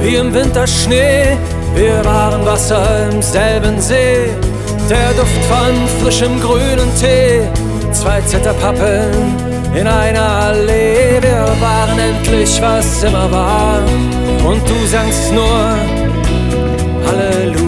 wie im Winter Schnee. Wir waren Wasser im selben See, der Duft von frischem grünen Tee. Zwei Zitterpappeln in einer Allee, wir waren endlich, was immer war. Und du sangst nur Halleluja.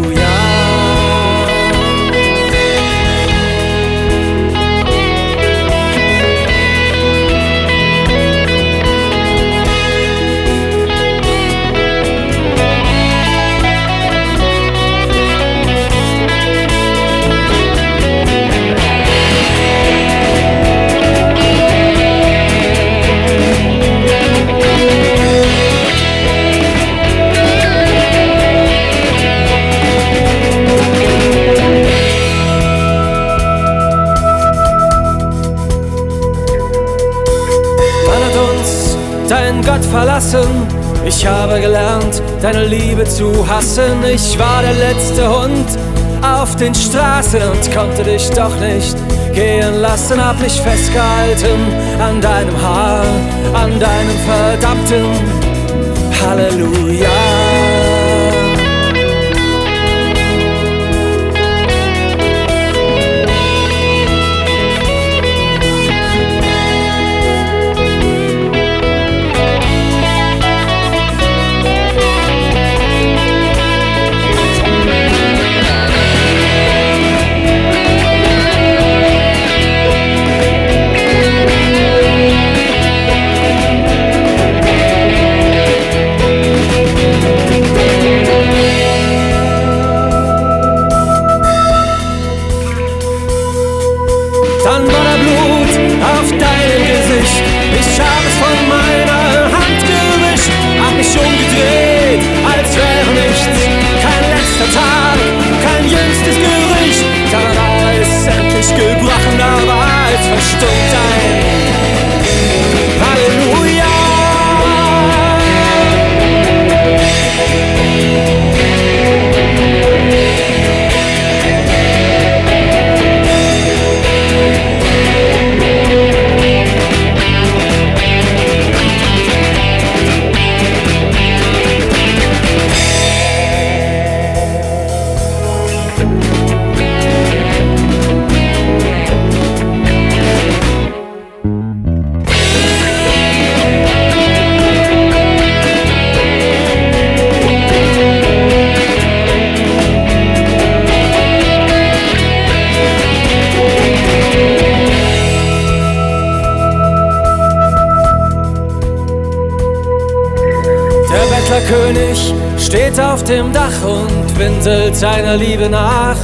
Uns dein Gott verlassen? Ich habe gelernt, deine Liebe zu hassen. Ich war der letzte Hund auf den Straßen und konnte dich doch nicht gehen lassen. Hab mich festgehalten an deinem Haar, an deinem verdammten Halleluja. Auf deinem Gesicht. Ich hab es von meiner Hand gewischt, hab mich umgedreht, als wäre nichts. Kein letzter Tag, Bettlerkönig steht auf dem Dach und winselt seiner Liebe nach.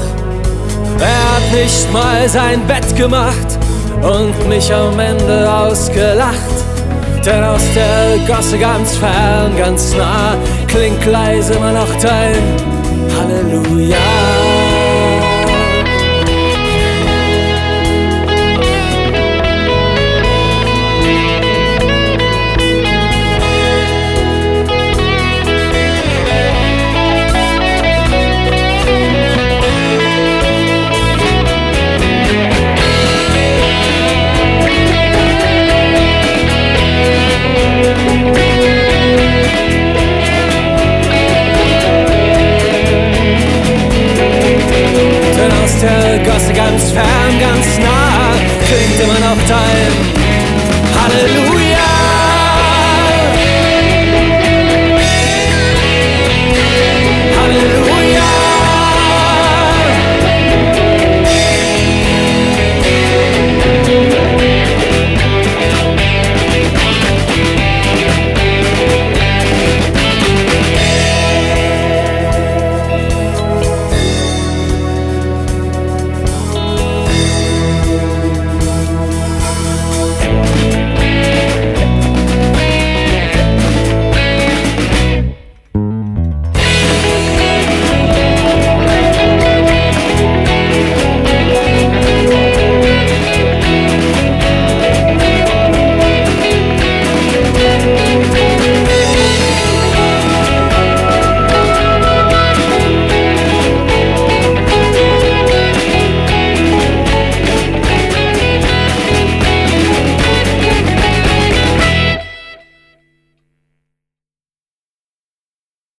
Er hat nicht mal sein Bett gemacht und mich am Ende ausgelacht. Denn aus der Gosse ganz fern, ganz nah, klingt leise immer noch dein Halleluja. Gosse ganz